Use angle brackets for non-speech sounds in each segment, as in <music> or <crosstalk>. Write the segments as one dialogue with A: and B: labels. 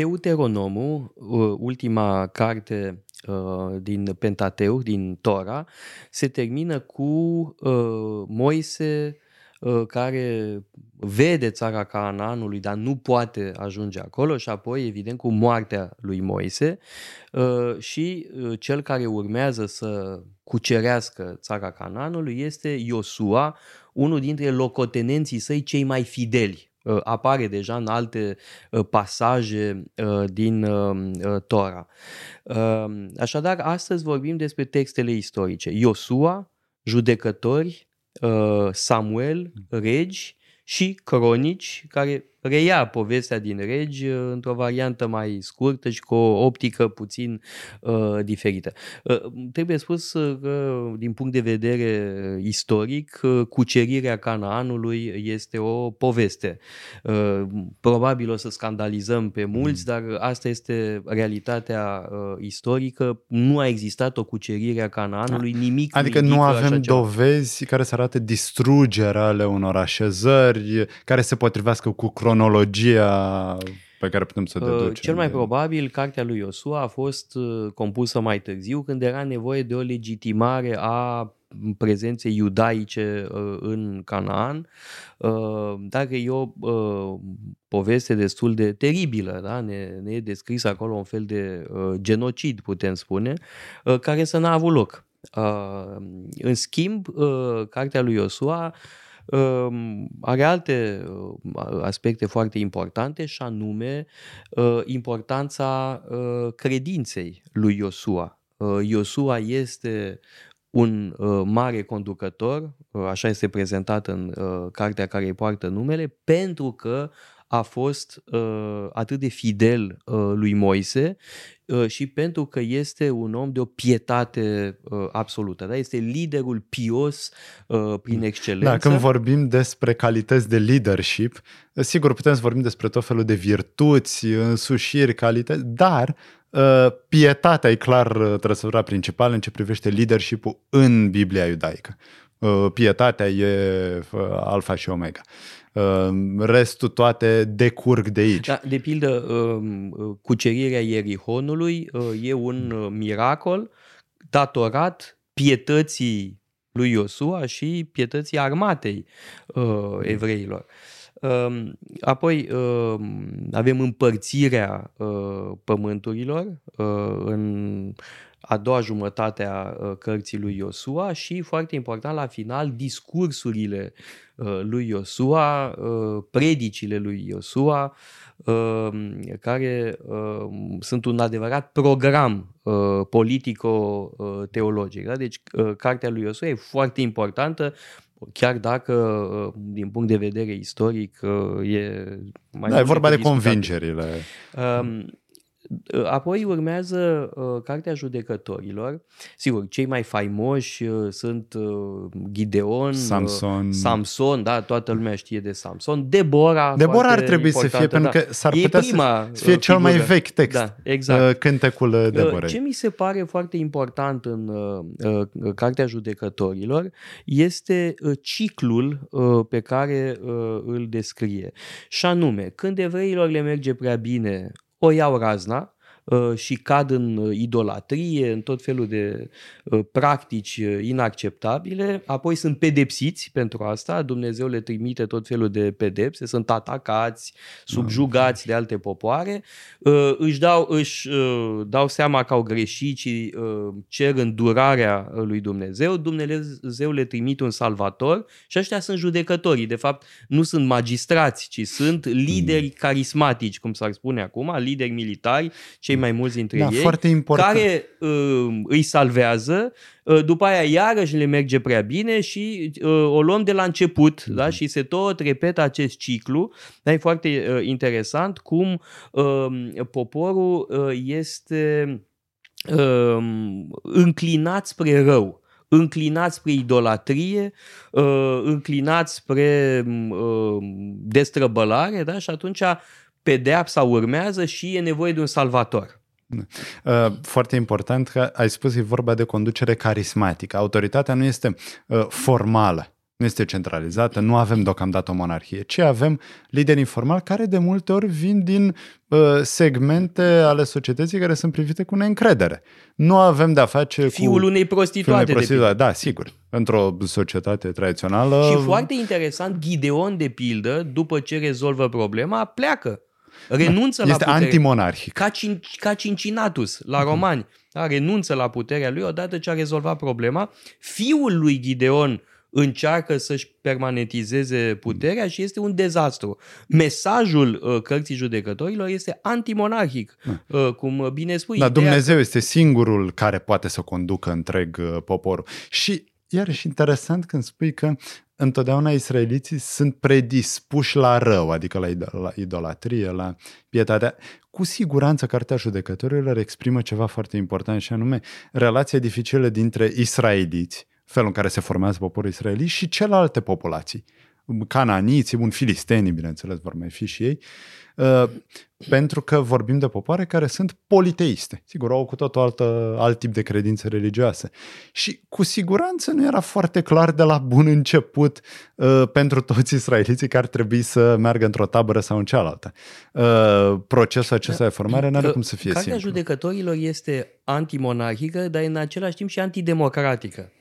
A: Deuteronomul, ultima carte din Pentateuch, din Tora, se termină cu Moise care vede țara Canaanului, dar nu poate ajunge acolo și apoi, evident, cu moartea lui Moise și cel care urmează să cucerească țara Canaanului este Iosua, unul dintre locotenenții săi cei mai fideli. Uh, apare deja în alte uh, pasaje uh, din Tora. Așadar, astăzi vorbim despre textele istorice. Iosua, judecători, Samuel, regi și cronici care reia povestea din regi uh, într-o variantă mai scurtă și cu o optică puțin uh, diferită. Uh, trebuie spus că, din punct de vedere istoric, uh, cucerirea Canaanului este o poveste. Uh, probabil o să scandalizăm pe mulți, mm. dar asta este realitatea uh, istorică. Nu a existat o cucerire a Canaanului, nimic
B: Adică nu avem dovezi care să arate distrugerea ale unor așezări, care se potrivească cu cronologia pe care putem să o uh, deducem.
A: Cel mai probabil, cartea lui Iosua a fost uh, compusă mai târziu, când era nevoie de o legitimare a prezenței iudaice uh, în Canaan, dacă e o poveste destul de teribilă, da? ne, ne e descris acolo un fel de genocid, putem spune, care să n-a avut loc. În schimb, cartea lui Iosua are alte uh, aspecte foarte importante și anume uh, importanța uh, credinței lui Iosua. Iosua este un mare conducător, așa este prezentat în cartea care îi poartă numele, pentru că a fost uh, atât de fidel uh, lui Moise uh, și pentru că este un om de o pietate uh, absolută. Da? Este liderul pios uh, prin excelență.
B: Da, când vorbim despre calități de leadership, sigur putem să vorbim despre tot felul de virtuți, însușiri, calități, dar uh, pietatea e clar uh, trăsătura principală în ce privește leadership-ul în Biblia iudaică. Uh, pietatea e uh, alfa și omega. Ehm, restul toate decurg de aici.
A: Da, de pildă, ehm, cucerirea Ierihonului eh, e un eh, miracol datorat pietății lui Iosua și pietății armatei eh, evreilor. Ehm, apoi avem împărțirea pământurilor în a doua jumătate a cărții lui Iosua și, foarte important, la final, discursurile lui Iosua, predicile lui Iosua, care sunt un adevărat program politico-teologic. Da? Deci, cartea lui Iosua e foarte importantă, chiar dacă, din punct de vedere istoric, e
B: mai... Da, e vorba de convingerile.
A: Apoi urmează uh, Cartea Judecătorilor. Sigur, cei mai faimoși uh, sunt uh, Gideon,
B: Samson.
A: Uh, Samson, da, toată lumea știe de Samson. Debora.
B: Debora ar trebui să fie, da. pentru că s-ar e putea prima să fie cel mai vechi text, da, exact. uh, cântecul uh, Deborei.
A: Ce mi se pare foarte important în uh, uh, Cartea Judecătorilor este uh, ciclul uh, pe care uh, îl descrie. Și anume, când evreilor le merge prea bine, o iau razna uh, și cad în uh, idolatrie, în tot felul de uh, practici inacceptabile, apoi sunt pedepsiți pentru asta, Dumnezeu le trimite tot felul de pedepse, sunt atacați, subjugați de alte popoare, își dau, își dau seama că au greșit și cer îndurarea lui Dumnezeu, Dumnezeu le trimite un salvator și ăștia sunt judecătorii, de fapt nu sunt magistrați, ci sunt lideri mm. carismatici, cum s-ar spune acum, lideri militari, cei mai mulți dintre da, ei,
B: foarte important.
A: care uh, îi salvează, uh, după aia iarăși le merge prea bine și uh, o luăm de la început mm-hmm. da? și se tot repetă acest ciclu. Dar e foarte uh, interesant cum uh, poporul uh, este uh, înclinat spre rău înclinat spre idolatrie, uh, înclinat spre uh, destrăbălare da? și atunci pedeapsa urmează și e nevoie de un salvator.
B: Uh, foarte important că ai spus e vorba de conducere carismatică. Autoritatea nu este uh, formală. nu este centralizată, nu avem deocamdată o monarhie, ci avem lideri informali care de multe ori vin din uh, segmente ale societății care sunt privite cu neîncredere. Nu avem de-a face
A: Fiul
B: cu...
A: unei prostituate.
B: Fiul unei prostituate. Da, sigur. Într-o societate tradițională...
A: Și foarte interesant, Gideon, de pildă, după ce rezolvă problema, pleacă. Renunță
B: este
A: la putere.
B: antimonarhic.
A: Ca, cin, ca Cincinatus, la romani. Da, renunță la puterea lui odată ce a rezolvat problema. Fiul lui Gideon încearcă să-și permanentizeze puterea și este un dezastru. Mesajul uh, cărții judecătorilor este antimonarhic, uh, cum bine spui.
B: Da,
A: Ideea
B: Dumnezeu este singurul care poate să conducă întreg uh, poporul. Și iarăși interesant când spui că întotdeauna israeliții sunt predispuși la rău, adică la, idol- la idolatrie, la pietate. Cu siguranță cartea judecătorilor exprimă ceva foarte important și anume relația dificilă dintre israeliți, felul în care se formează poporul israelit și celelalte populații. Cananiții, bun, filistenii, bineînțeles, vor mai fi și ei, uh, pentru că vorbim de popoare care sunt politeiste. Sigur, au cu tot alt, alt tip de credințe religioase. Și cu siguranță nu era foarte clar de la bun început uh, pentru toți israeliții că ar trebui să meargă într-o tabără sau în cealaltă. Uh, procesul acesta de formare nu are cum să fie
A: Cartea
B: simplu.
A: judecătorilor este antimonarhică, dar în același timp și antidemocratică.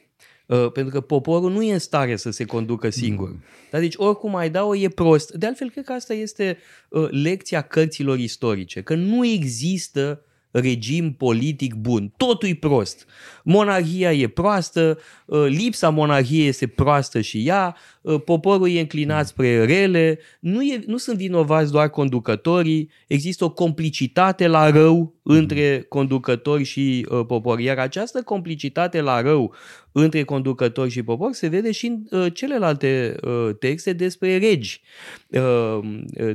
A: Uh, pentru că poporul nu e în stare să se conducă singur. Mm. Dar deci oricum ai da-o e prost. De altfel, cred că asta este uh, lecția cărților istorice, că nu există regim politic bun. Totul e prost. Monarhia e proastă, uh, lipsa monarhiei este proastă și ea, uh, poporul e înclinat spre rele, nu, e, nu sunt vinovați doar conducătorii, există o complicitate la rău între conducători și uh, popor. Iar această complicitate la rău între conducători și popor se vede și în uh, celelalte uh, texte despre regi. Uh,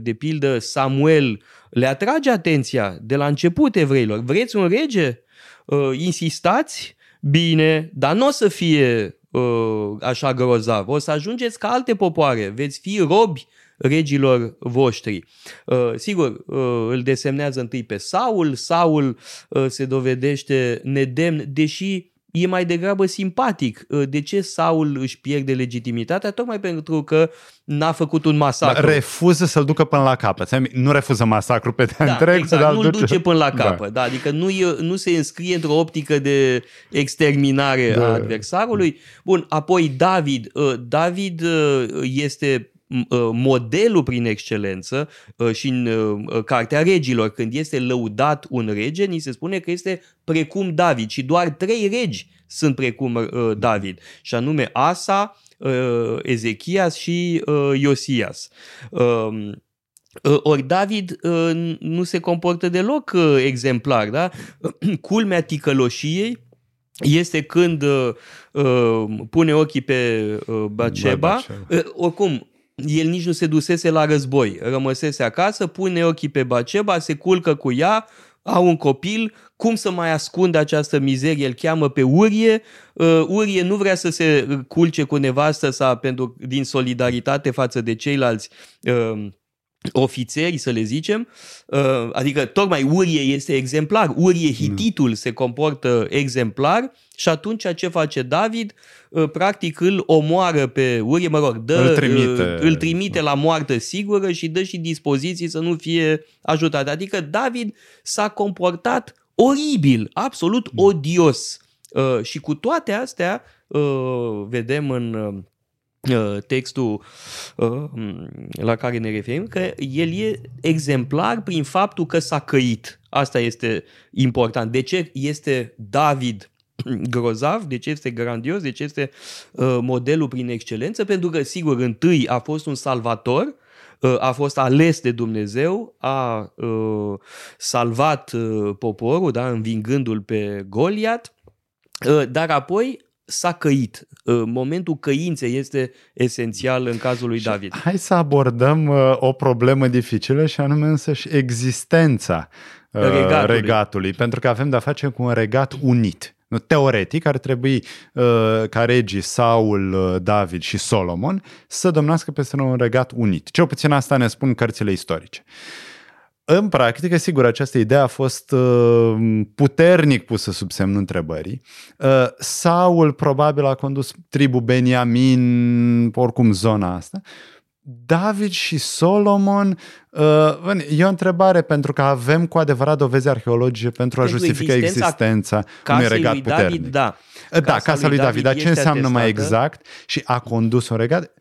A: de pildă, Samuel le atrage atenția de la început evreilor. Vreți un rege? Uh, insistați? Bine, dar nu o să fie uh, așa grozav. O să ajungeți ca alte popoare. Veți fi robi regilor voștri. Uh, sigur, uh, îl desemnează întâi pe Saul, Saul uh, se dovedește nedemn, deși e mai degrabă simpatic. Uh, De ce Saul își pierde legitimitatea? Tocmai pentru că n-a făcut un masacru.
B: Refuză să-l ducă până la capăt. Nu refuză masacru pe de
A: Da,
B: întreg,
A: exact,
B: dar
A: nu-l duce până la capăt. Da. Da, adică nu, e, nu se înscrie într-o optică de exterminare
B: Da.
A: a adversarului. Bun, apoi David. Uh, David uh, este m- uh, modelul prin excelență uh, și în uh, Cartea Regilor, când este lăudat un rege, ni se spune că este precum David și doar trei regi sunt precum uh, David, și anume Asa, uh, Ezechias și uh, Iosias. Um, Uh, Ori David uh, nu se comportă deloc uh, exemplar, da? <clears throat> Culmea ticăloșiei este când uh, uh, pune ochii pe uh, Baceba.
B: Bathsheba.
A: Uh, oricum, el nici nu se dusese la război. Rămăsese acasă, pune ochii pe Baceba, se culcă cu ea, au un copil, cum să mai ascundă această mizerie? Îl cheamă pe Urie. Uh, Urie nu vrea să se culce cu nevastă sa pentru, din solidaritate față de ceilalți uh, ofițeri, să le zicem, uh, adică tocmai Urie este exemplar, Urie Hititul se comportă exemplar și atunci ce face David? Uh, Practic îl omoară pe Urie, mă rog, dă,
B: Îl trimite.
A: uh, îl trimite la moartă sigură și dă și dispoziții să nu fie ajutat. Adică David s-a comportat oribil, absolut odios. Uh, Și cu toate astea, uh, vedem în uh, textul uh, la care ne referim, că el e exemplar prin faptul că s-a căit. Asta este important. De ce este David grozav, de ce este grandios, de ce este uh, modelul prin excelență? Pentru că, sigur, întâi a fost un salvator, uh, a fost ales de Dumnezeu, a uh, salvat uh, poporul, da, învingându-l pe Goliat, uh, dar apoi s-a căit. Uh, Momentul căinței este esențial în cazul lui David.
B: Hai să abordăm uh, o problemă dificilă și anume însăși existența uh,
A: Regatului.
B: regatului, pentru că avem de-a face cu un regat unit. Nu, Teoretic ar trebui uh, ca regii Saul, uh, David și Solomon să domnească peste un regat unit. Cel puțin asta ne spun cărțile istorice. În practică, sigur, această idee a fost uh, puternic pusă sub semnul întrebării. Uh, Saul probabil a condus tribu Beniamin, oricum zona asta. David și Solomon, uh, e o întrebare pentru că avem cu adevărat dovezi arheologice pentru a justifica existența, unui regat puternic. David,
A: da.
B: Da, casa, casa lui David, dar ce înseamnă atestată? mai exact? Și a condus un regat?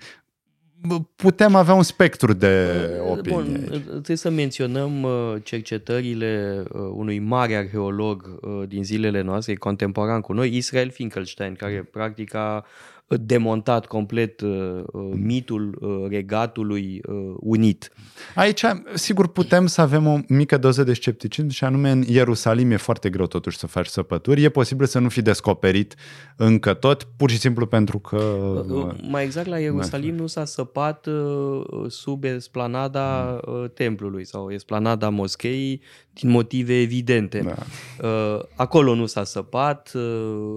B: Putem avea un spectru de opinie. Bun,
A: trebuie să menționăm uh, cercetările uh, unui mare arheolog uh, din zilele noastre, contemporan cu noi, Israel Finkelstein, care practic a demontat complet uh, uh, mitul uh, regatului uh, unit.
B: Aici, sigur, putem să avem o mică doză de scepticism și anume în Ierusalim e foarte greu totuși să faci săpături. E posibil să nu fi descoperit încă tot, pur și simplu pentru că... Uh,
A: uh mai exact, la Ierusalim nu s-a săpat uh, sub esplanada uh, templului sau esplanada moscheii din motive evidente. Da. Uh, acolo nu s-a săpat. Uh,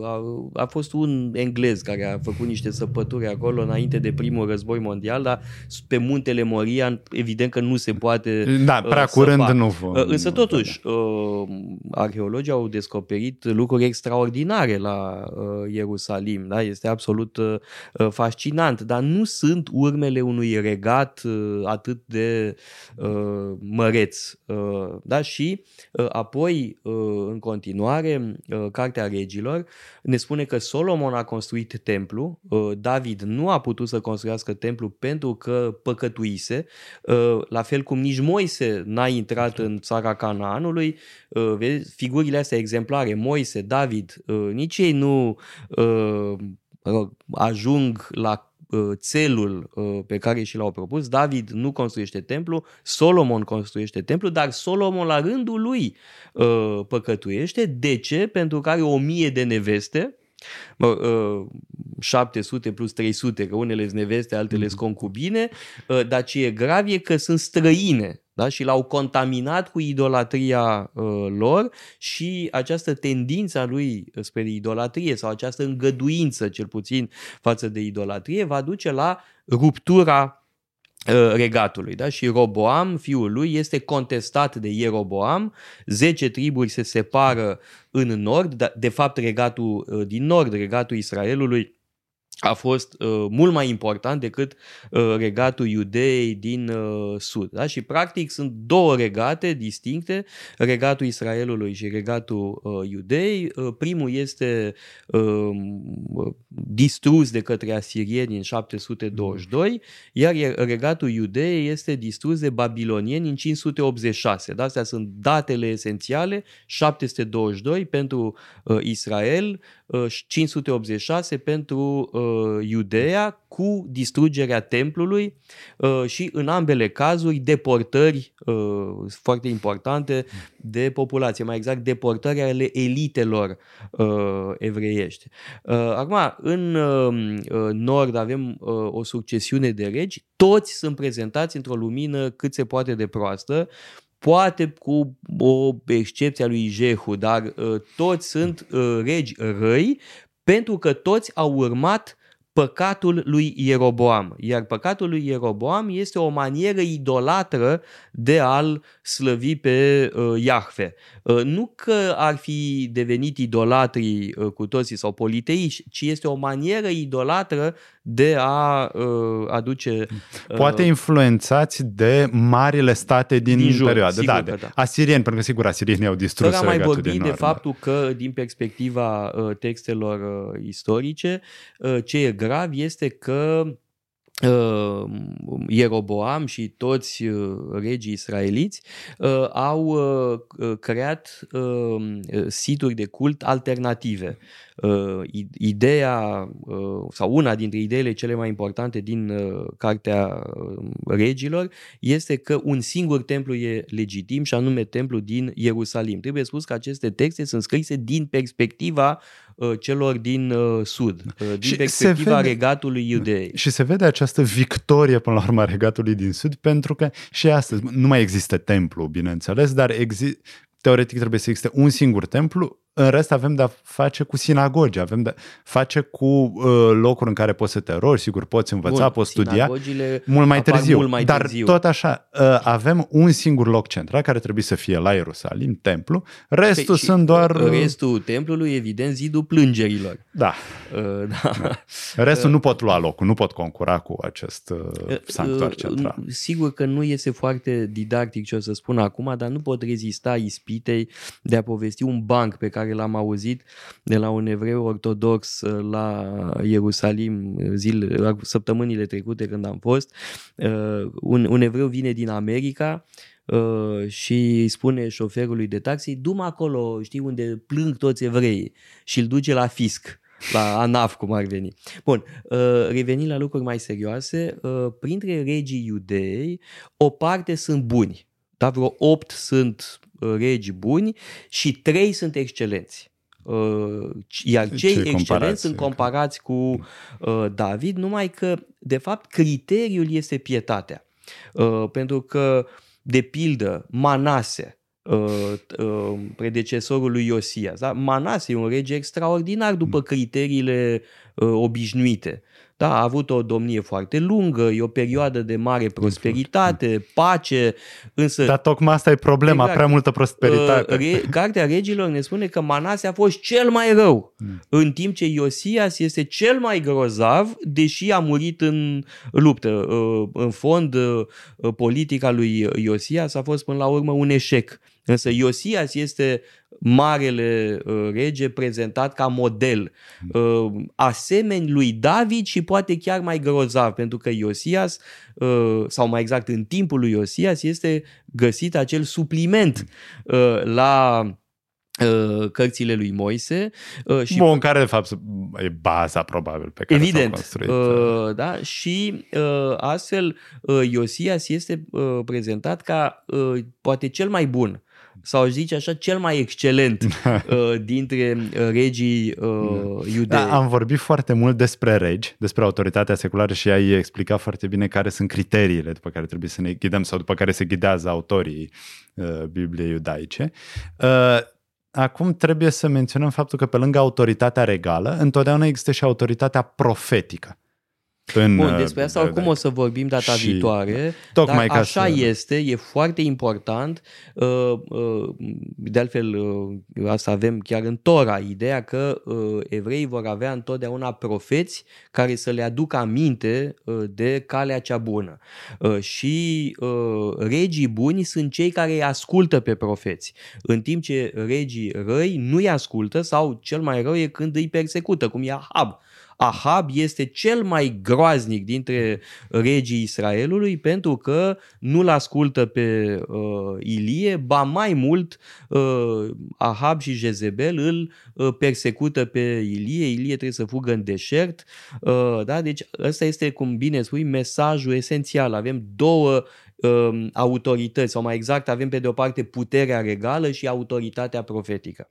A: a, a fost un englez care a făcut niște săpături acolo înainte de primul război mondial, dar pe muntele Moria evident că nu se poate
B: Da, uh, prea curând săpa. nu vă...
A: Însă totuși, arheologii au descoperit lucruri extraordinare la Ierusalim. Da? Este absolut fascinant, dar nu sunt urmele unui regat atât de măreț. Da? Și Uh, apoi, uh, în continuare, uh, Cartea Regilor ne spune că Solomon a construit templu, David nu a putut să construiască templu pentru că păcătuise, la fel cum nici Moise n-a intrat în țara Canaanului, vezi, figurile astea exemplare, Moise, David, nici ei nu ajung la Uh, țelul uh, pe care și l-au propus. David nu construiește templu, Solomon construiește templu, dar Solomon la rândul lui uh, păcătuiește. De ce? Pentru că are o mie de neveste, 700 plus 300, că unele sunt neveste, altele sunt mhm. concubine, dar ce e grav e că sunt străine da? și l-au contaminat cu idolatria uh, lor și această tendință a lui spre idolatrie sau această îngăduință, cel puțin, față de idolatrie, va duce la ruptura uh, regatului. Da? Și Roboam, fiul lui, este contestat de Ieroboam. Zece triburi se separă în nord, de fapt regatul uh, din nord, regatul Israelului, a fost uh, mult mai important decât uh, regatul Iudeei din uh, sud. Da? Și practic sunt două regate distincte, regatul Israelului și regatul uh, Iudeei. Uh, primul este uh, distrus de către asirieni în 722, iar regatul Iudeei este distrus de babilonieni în 586. Da? Astea sunt datele esențiale, 722 pentru uh, Israel, 586 uh, pentru uh, Iudea cu distrugerea templului uh, și în ambele cazuri deportări uh, foarte importante de populație, mai exact deportări ale elitelor uh, evreiești. Uh, acum, în uh, nord avem uh, o succesiune de regi, toți sunt prezentați într-o lumină cât se poate de proastă, poate cu o excepție a lui Jehu, dar uh, toți sunt uh, regi răi pentru că toți au urmat păcatul lui Ieroboam. Iar păcatul lui Ieroboam este o manieră idolatră de a-l slăvi pe uh, Iahve. Uh, nu că ar fi devenit idolatrii uh, cu toții sau politeiși, ci este o manieră idolatră de a uh, aduce...
B: Uh, Poate influențați de marile state din, din jur, perioadă. Da, de da. Asirieni, pentru că sigur asirienii au distrus Fără mai vorbi
A: de faptul că din perspectiva uh, textelor uh, istorice, uh, ce e grav este că uh, Ieroboam și toți uh, regii israeliți uh, au uh, creat uh, situri de cult alternative. Uh, ideea uh, sau una dintre ideile cele mai importante din uh, Cartea Regilor este că un singur templu e legitim și anume templu din Ierusalim. Trebuie spus că aceste texte sunt scrise din perspectiva celor din sud, din și perspectiva vede, regatului iudei.
B: Și se vede această victorie până la urmă a regatului din sud pentru că și astăzi nu mai există templu, bineînțeles, dar exi- teoretic trebuie să existe un singur templu în rest avem de-a face cu sinagogi, avem de face cu uh, locuri în care poți să te rogi, sigur, poți învăța,
A: Bun,
B: poți studia,
A: mult
B: mai târziu.
A: Mult mai
B: dar
A: târziu.
B: tot așa, uh, avem un singur loc central care trebuie să fie la Ierusalim, templu, restul
A: Păi,
B: sunt doar... uh,
A: Restul templului, evident, zidul plângerilor.
B: Da.
A: Uh, <laughs> da.
B: Restul nu pot lua locul, nu pot concura cu acest uh, sanctuar
A: Uh,
B: central.
A: Sigur că nu este foarte didactic ce o să spun acum, dar nu pot rezista ispitei de a povesti un banc pe care l-am auzit de la un evreu ortodox uh, la Ierusalim uh, zile, la săptămânile trecute când am fost. Uh, Un, un evreu vine din America uh, și îi spune șoferului de taxi, du acolo, știi, unde plâng toți evreii și îl duce la fisc la ANAF, cum ar veni. Bun, uh, revenind la lucruri mai serioase, uh, printre regii iudei, o parte sunt buni, dar vreo opt sunt uh, regi buni și trei sunt excelenți. Uh, Iar
B: Ce
A: cei
B: comparație?
A: excelenți sunt comparați cu uh, David, numai că, de fapt, criteriul este pietatea. Uh, Pentru că, de pildă, Manase, uh, uh, predecesorul lui Iosias. Da? Manase e un rege extraordinar după criteriile uh, obișnuite. Da, a avut o domnie foarte lungă, e o perioadă de mare prosperitate, pace, însă
B: Dar tocmai asta e problema,
A: Exact.
B: prea multă prosperitate.
A: Uh, Re- Cartea Regilor ne spune că Manase a fost cel mai rău,
B: Mm.
A: în timp ce Iosias este cel mai grozav, deși a murit în luptă. Uh, În fond, uh, politica lui Iosias a fost până la urmă un eșec. Însă Iosias este marele uh, rege prezentat ca model, uh, asemeni lui David și poate chiar mai grozav, pentru că Iosias, uh, sau mai exact în timpul lui Iosias, este găsit acel supliment uh, la uh, cărțile lui Moise uh, și
B: Bun, care de fapt e baza probabil pe care s-au
A: Evident,
B: construit.
A: uh, da, și uh, astfel uh, Iosias este uh, prezentat ca uh, poate cel mai bun sau aș zice așa, cel mai excelent <laughs> uh, dintre uh, regii uh, iudei.
B: Da, am vorbit foarte mult despre regi, despre autoritatea seculară și ai explicat foarte bine care sunt criteriile după care trebuie să ne ghidăm sau după care se ghidează autorii uh, Bibliei iudaice. Uh, acum trebuie să menționăm faptul că pe lângă autoritatea regală, întotdeauna există și autoritatea profetică. În,
A: Bun,
B: uh,
A: despre asta oricum
B: iudaic.
A: o să vorbim data
B: Și-
A: viitoare,
B: Tocmai
A: dar
B: ca
A: așa
B: să-
A: este, e foarte important. uh, uh, De altfel, uh, asta avem chiar în Tora, ideea că uh, evreii vor avea întotdeauna profeți care să le aducă aminte uh, de calea cea bună. Uh, Și uh, regii buni sunt cei care îi ascultă pe profeți, în timp ce regii răi nu îi ascultă sau cel mai rău e când îi persecută, cum e Ahab. Ahab este cel mai groaznic dintre regii Israelului pentru că nu-l ascultă pe uh, Ilie, ba mai mult uh, Ahab și Jezebel îl uh, persecută pe Ilie, Ilie trebuie să fugă în deșert, uh, da? deci ăsta este, cum bine spui, mesajul esențial. Avem două uh, autorități, sau mai exact avem pe de o parte puterea regală și autoritatea profetică.